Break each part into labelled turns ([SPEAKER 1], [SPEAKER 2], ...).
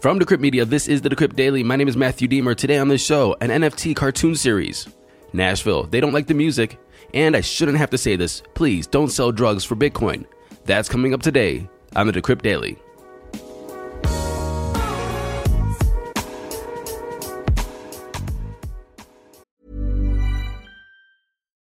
[SPEAKER 1] From Decrypt Media, this is the Decrypt Daily. My name is Matthew Diemer. Today on this show, an NFT cartoon series. Nashville, they don't like the music. And I shouldn't have to say this. Please don't sell drugs for Bitcoin. That's coming up today on the Decrypt Daily.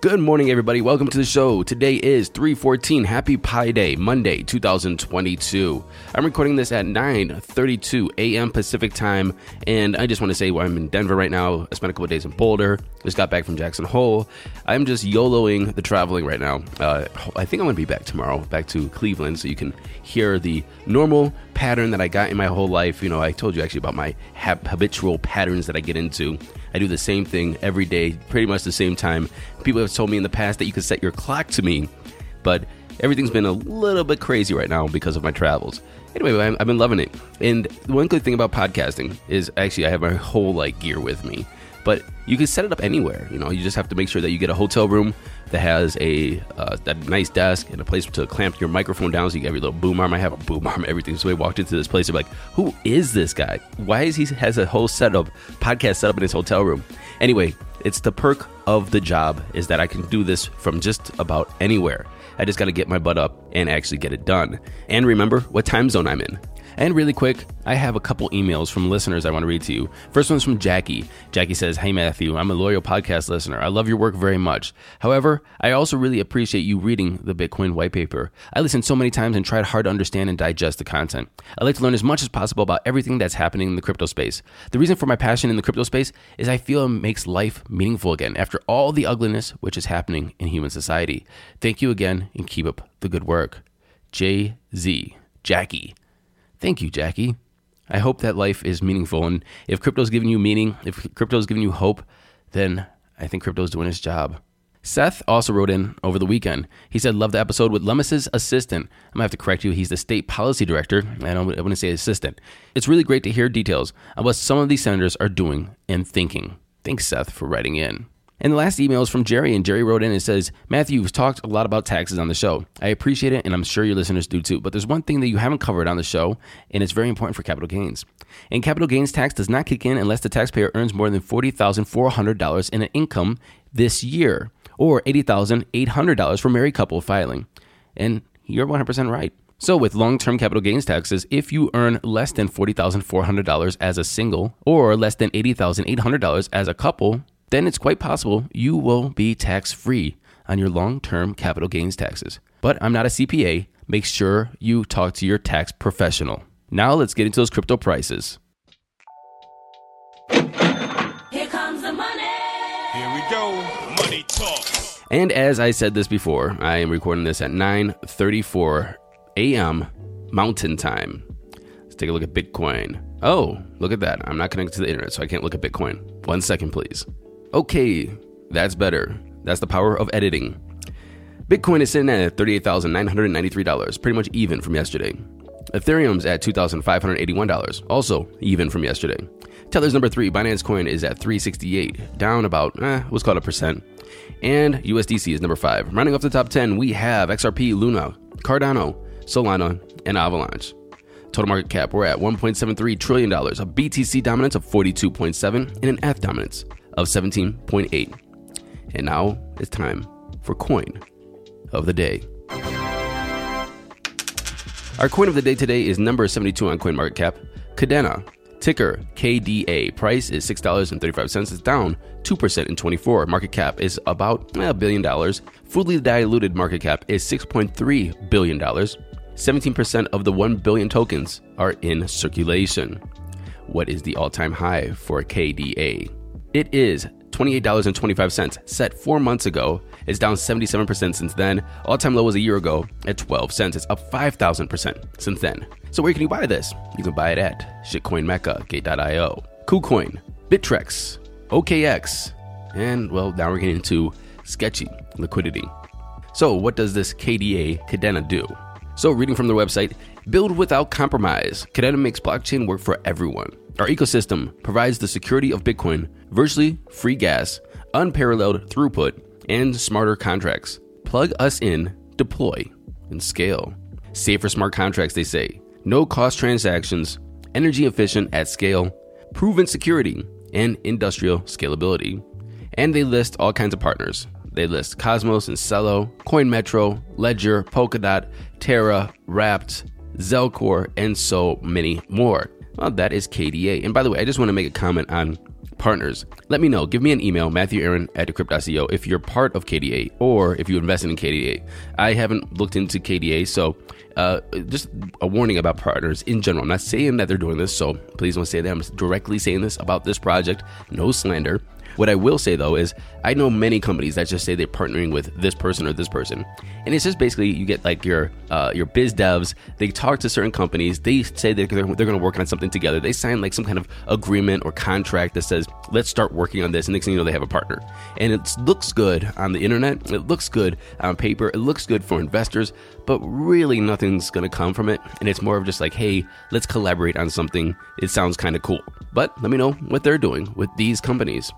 [SPEAKER 1] Good morning, everybody. Welcome to the show. Today is 314. Happy Pi Day, Monday, 2022. I'm recording this at 9:32 a.m. Pacific time, and I just want to say well, I'm in Denver right now. I spent a couple days in Boulder. Just got back from Jackson Hole. I'm just YOLOing the traveling right now. Uh, I think I'm going to be back tomorrow, back to Cleveland, so you can hear the normal pattern that I got in my whole life. You know, I told you actually about my habitual patterns that I get into. I do the same thing every day, pretty much the same time. People have told me in the past that you could set your clock to me, but everything's been a little bit crazy right now because of my travels. Anyway, I've been loving it. And one good thing about podcasting is actually I have my whole like gear with me but you can set it up anywhere. You know, you just have to make sure that you get a hotel room that has a, uh, a nice desk and a place to clamp your microphone down so you get your little boom arm. I have a boom arm, everything. So I walked into this place, I'm like, who is this guy? Why is he has a whole setup, podcast set up in his hotel room? Anyway, it's the perk of the job is that I can do this from just about anywhere. I just got to get my butt up and actually get it done. And remember what time zone I'm in. And really quick, I have a couple emails from listeners I want to read to you. First one's from Jackie. Jackie says, Hey Matthew, I'm a loyal podcast listener. I love your work very much. However, I also really appreciate you reading the Bitcoin white paper. I listened so many times and tried hard to understand and digest the content. I like to learn as much as possible about everything that's happening in the crypto space. The reason for my passion in the crypto space is I feel it makes life meaningful again after all the ugliness which is happening in human society. Thank you again and keep up the good work. JZ, Jackie. Thank you, Jackie. I hope that life is meaningful. And if crypto's giving you meaning, if crypto's giving you hope, then I think crypto's doing its job. Seth also wrote in over the weekend. He said, Love the episode with Lummis's assistant. I'm to have to correct you. He's the state policy director. And I don't I wouldn't say assistant. It's really great to hear details on what some of these senators are doing and thinking. Thanks, Seth, for writing in. And the last email is from Jerry, and Jerry wrote in and says, Matthew, you've talked a lot about taxes on the show. I appreciate it, and I'm sure your listeners do too. But there's one thing that you haven't covered on the show, and it's very important for capital gains. And capital gains tax does not kick in unless the taxpayer earns more than $40,400 in an income this year, or $80,800 for married couple filing. And you're 100% right. So, with long term capital gains taxes, if you earn less than $40,400 as a single or less than $80,800 as a couple, then it's quite possible you will be tax free on your long term capital gains taxes. But I'm not a CPA. Make sure you talk to your tax professional. Now let's get into those crypto prices.
[SPEAKER 2] Here comes the money.
[SPEAKER 3] Here we go. Money talk.
[SPEAKER 1] And as I said this before, I am recording this at 9:34 a.m. Mountain Time. Let's take a look at Bitcoin. Oh, look at that. I'm not connected to the internet, so I can't look at Bitcoin. One second, please. Okay, that's better. That's the power of editing. Bitcoin is sitting at $38,993, pretty much even from yesterday. Ethereum's at $2,581, also even from yesterday. Tether's number three, Binance Coin, is at 368, down about, eh, what's called a percent. And USDC is number five. Rounding off the top 10, we have XRP, Luna, Cardano, Solana, and Avalanche. Total market cap, we're at $1.73 trillion, a BTC dominance of 42.7, and an F dominance of 17.8. And now it's time for coin of the day. Our coin of the day today is number 72 on CoinMarketCap, Kadena. Ticker KDA. Price is $6.35. It's down 2% in 24. Market cap is about eh, a billion dollars. Fully diluted market cap is $6.3 billion. 17% of the 1 billion tokens are in circulation. What is the all time high for KDA? It is $28.25, set four months ago, It's down 77% since then. All time low was a year ago at 12 cents. It's up 5,000% since then. So where can you buy this? You can buy it at Shitcoin Mecca, Gate.io, KuCoin, Bittrex, OKX, and well, now we're getting into sketchy liquidity. So, what does this KDA Kadena do? So, reading from their website, build without compromise. Kadena makes blockchain work for everyone. Our ecosystem provides the security of Bitcoin, virtually free gas, unparalleled throughput, and smarter contracts. Plug us in, deploy, and scale. Safer smart contracts, they say. No cost transactions, energy efficient at scale, proven security, and industrial scalability. And they list all kinds of partners. They list Cosmos and Celo, CoinMetro, Ledger, Polkadot, Terra, Wrapped, Zelcore, and so many more. Well, that is KDA. And by the way, I just want to make a comment on partners. Let me know. Give me an email, Matthew Aaron at Decrypt.co, if you're part of KDA or if you invested in KDA. I haven't looked into KDA, so uh, just a warning about partners in general. I'm not saying that they're doing this, so please don't say that I'm directly saying this about this project. No slander. What I will say though is I know many companies that just say they're partnering with this person or this person, and it's just basically you get like your uh, your biz devs. They talk to certain companies. They say they're they're, they're going to work on something together. They sign like some kind of agreement or contract that says let's start working on this. And next thing you know, they have a partner, and it looks good on the internet. It looks good on paper. It looks good for investors, but really nothing's going to come from it. And it's more of just like, hey, let's collaborate on something. It sounds kind of cool. But let me know what they're doing with these companies.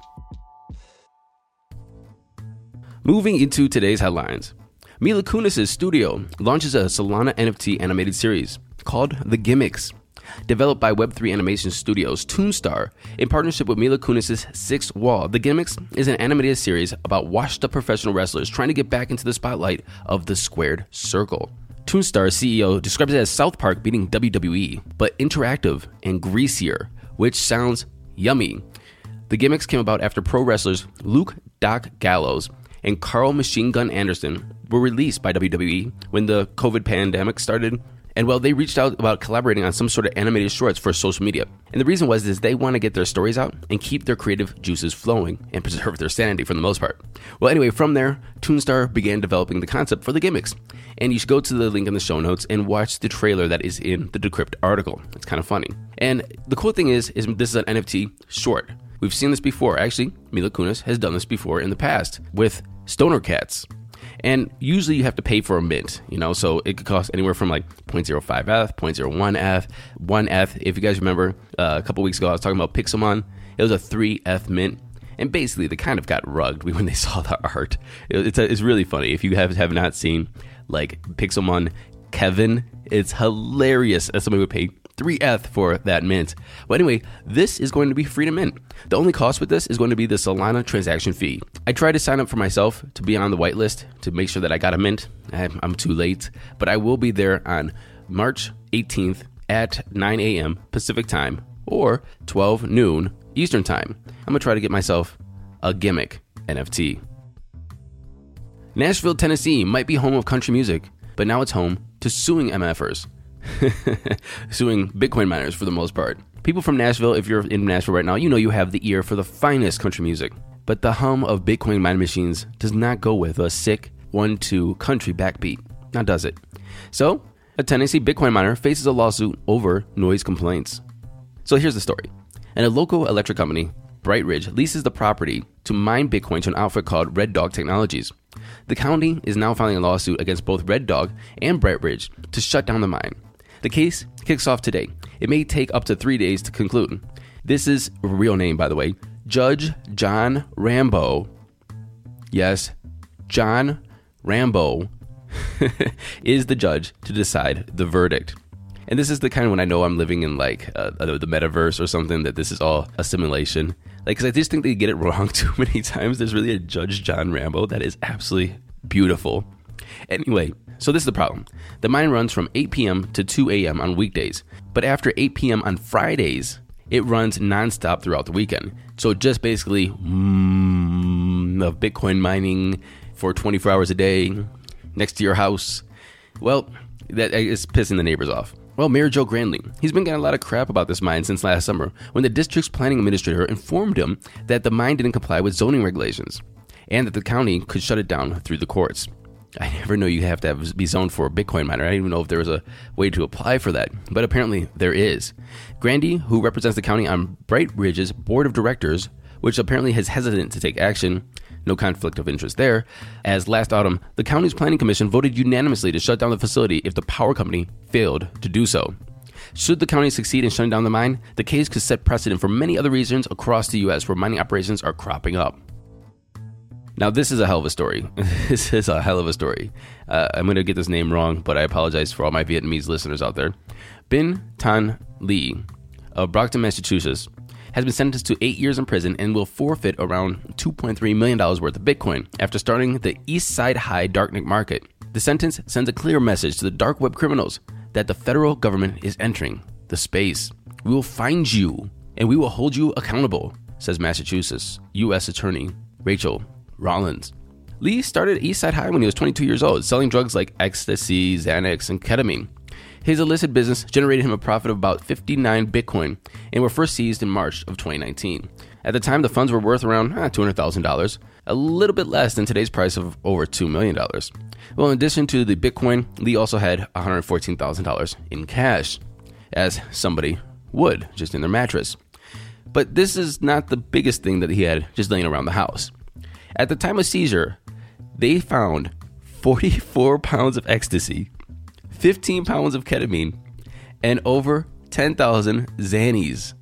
[SPEAKER 1] Moving into today's headlines. Mila Kunis' studio launches a Solana NFT animated series called The Gimmicks. Developed by Web3 Animation Studios Toonstar in partnership with Mila Kunis' Sixth Wall, The Gimmicks is an animated series about washed up professional wrestlers trying to get back into the spotlight of the squared circle. Toonstar CEO describes it as South Park beating WWE, but interactive and greasier, which sounds yummy. The gimmicks came about after pro wrestlers Luke Doc Gallows and Karl Machine Gun Anderson were released by WWE when the COVID pandemic started. And well, they reached out about collaborating on some sort of animated shorts for social media. And the reason was is they want to get their stories out and keep their creative juices flowing and preserve their sanity for the most part. Well, anyway, from there, Toonstar began developing the concept for the gimmicks. And you should go to the link in the show notes and watch the trailer that is in the Decrypt article. It's kind of funny. And the cool thing is, is this is an NFT short. We've seen this before. Actually, Mila Kunis has done this before in the past with stoner cats. And usually you have to pay for a mint, you know, so it could cost anywhere from like 0.05F, 0.01F, 1F. If you guys remember, uh, a couple weeks ago I was talking about Pixelmon. It was a 3F mint. And basically, they kind of got rugged when they saw the art. It's, a, it's really funny. If you have, have not seen like Pixelmon Kevin, it's hilarious that somebody would pay 3 ETH for that mint. But anyway, this is going to be free to mint. The only cost with this is going to be the Solana transaction fee. I tried to sign up for myself to be on the whitelist to make sure that I got a mint. I'm too late, but I will be there on March 18th at 9 a.m. Pacific time or 12 noon Eastern time. I'm gonna try to get myself a gimmick NFT. Nashville, Tennessee might be home of country music, but now it's home to suing MFers. suing Bitcoin miners for the most part. People from Nashville, if you're in Nashville right now, you know you have the ear for the finest country music. But the hum of Bitcoin mining machines does not go with a sick 1 2 country backbeat. Now, does it? So, a Tennessee Bitcoin miner faces a lawsuit over noise complaints. So, here's the story. And a local electric company, Bright Ridge, leases the property to mine Bitcoin to an outfit called Red Dog Technologies. The county is now filing a lawsuit against both Red Dog and Bright Ridge to shut down the mine. The case kicks off today. It may take up to three days to conclude. This is real name, by the way. Judge John Rambo. Yes, John Rambo is the judge to decide the verdict. And this is the kind of when I know I'm living in like uh, the metaverse or something that this is all a simulation. Like, because I just think they get it wrong too many times. There's really a Judge John Rambo that is absolutely beautiful. Anyway, so this is the problem. The mine runs from 8 p.m. to 2 a.m. on weekdays, but after 8 p.m. on Fridays, it runs nonstop throughout the weekend. So just basically mm, of Bitcoin mining for 24 hours a day next to your house. Well, that is pissing the neighbors off. Well, Mayor Joe Grandy, he's been getting a lot of crap about this mine since last summer when the district's planning administrator informed him that the mine didn't comply with zoning regulations. and that the county could shut it down through the courts. I never knew you have to have, be zoned for a Bitcoin miner. I didn't even know if there was a way to apply for that, but apparently there is. Grandy, who represents the county on Bright Ridge's board of directors, which apparently is hesitant to take action, no conflict of interest there, as last autumn, the county's planning commission voted unanimously to shut down the facility if the power company failed to do so. Should the county succeed in shutting down the mine, the case could set precedent for many other regions across the U.S. where mining operations are cropping up. Now, this is a hell of a story. this is a hell of a story. Uh, I'm going to get this name wrong, but I apologize for all my Vietnamese listeners out there. Binh Thanh Le of Brockton, Massachusetts, has been sentenced to eight years in prison and will forfeit around $2.3 million worth of Bitcoin after starting the East Side High darknet market. The sentence sends a clear message to the dark web criminals that the federal government is entering the space. We will find you and we will hold you accountable, says Massachusetts U.S. Attorney Rachel Rollins. Le started Eastside High when he was 22 years old, selling drugs like ecstasy, Xanax, and ketamine. His illicit business generated him a profit of about 59 Bitcoin and were first seized in March of 2019. At the time, the funds were worth around eh, $200,000, a little bit less than today's price of over $2 million. Well, in addition to the Bitcoin, Le also had $114,000 in cash, as somebody would, just in their mattress. But this is not the biggest thing that he had just laying around the house. At the time of seizure, they found 44 pounds of ecstasy, 15 pounds of ketamine, and over 10,000 Xannies.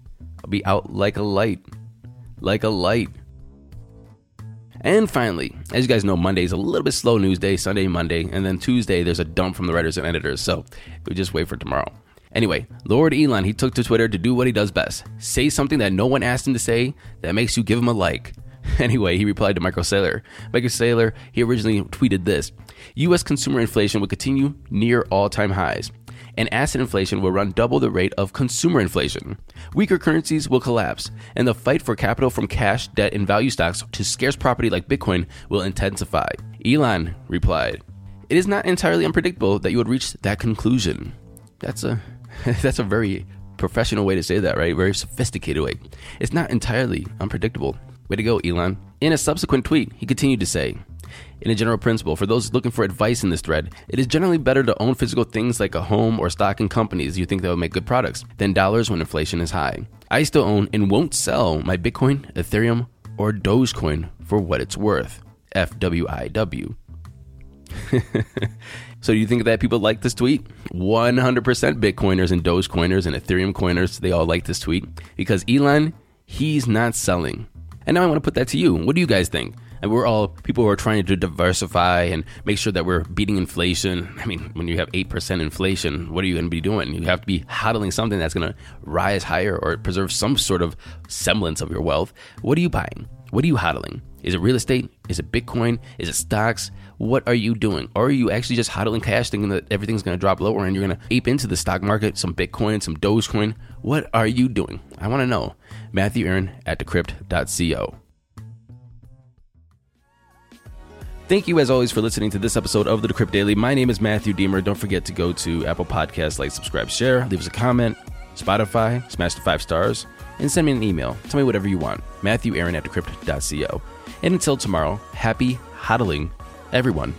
[SPEAKER 1] I'll be out like a light. Like a light. And finally, as you guys know, Monday is a little bit slow news day, Sunday, Monday, and then Tuesday there's a dump from the writers and editors, so we just wait for tomorrow. Anyway, Lord Elon, he took to Twitter to do what he does best say something that no one asked him to say that makes you give him a like. Anyway, he replied to Michael Saylor. Michael Saylor, he originally tweeted this U.S. consumer inflation will continue near all time highs, and asset inflation will run double the rate of consumer inflation. Weaker currencies will collapse, and the fight for capital from cash, debt, and value stocks to scarce property like Bitcoin will intensify. Elon replied, It is not entirely unpredictable that you would reach that conclusion. That's a that's a very professional way to say that, right? Very sophisticated way. It's not entirely unpredictable. Way to go, Elon. In a subsequent tweet, he continued to say, in a general principle, for those looking for advice in this thread, it is generally better to own physical things like a home or stock in companies you think that will make good products than dollars when inflation is high. I still own and won't sell my Bitcoin, Ethereum, or Dogecoin for what it's worth. FWIW. so do you think that people like this tweet? 100% Bitcoiners and Dogecoiners and Ethereum coiners, they all like this tweet because Elon, he's not selling. And now I want to put that to you. What do you guys think? And we're all people who are trying to diversify and make sure that we're beating inflation. I mean, when you have 8% inflation, what are you going to be doing? You have to be hodling something that's going to rise higher or preserve some sort of semblance of your wealth. What are you buying? What are you hodling? Is it real estate? Is it Bitcoin? Is it stocks? What are you doing? Or are you actually just hodling cash thinking that everything's going to drop lower and you're going to ape into the stock market, some Bitcoin, some Dogecoin? What are you doing? I want to know. Matthew Aaron at decrypt.co. Thank you, as always, for listening to this episode of the Decrypt Daily. My name is Matthew Diemer. Don't forget to go to Apple Podcasts, like, subscribe, share, leave us a comment, Spotify, smash the five stars, and send me an email. Tell me whatever you want. Matthew Aaron at decrypt.co. And until tomorrow, happy hodling, everyone.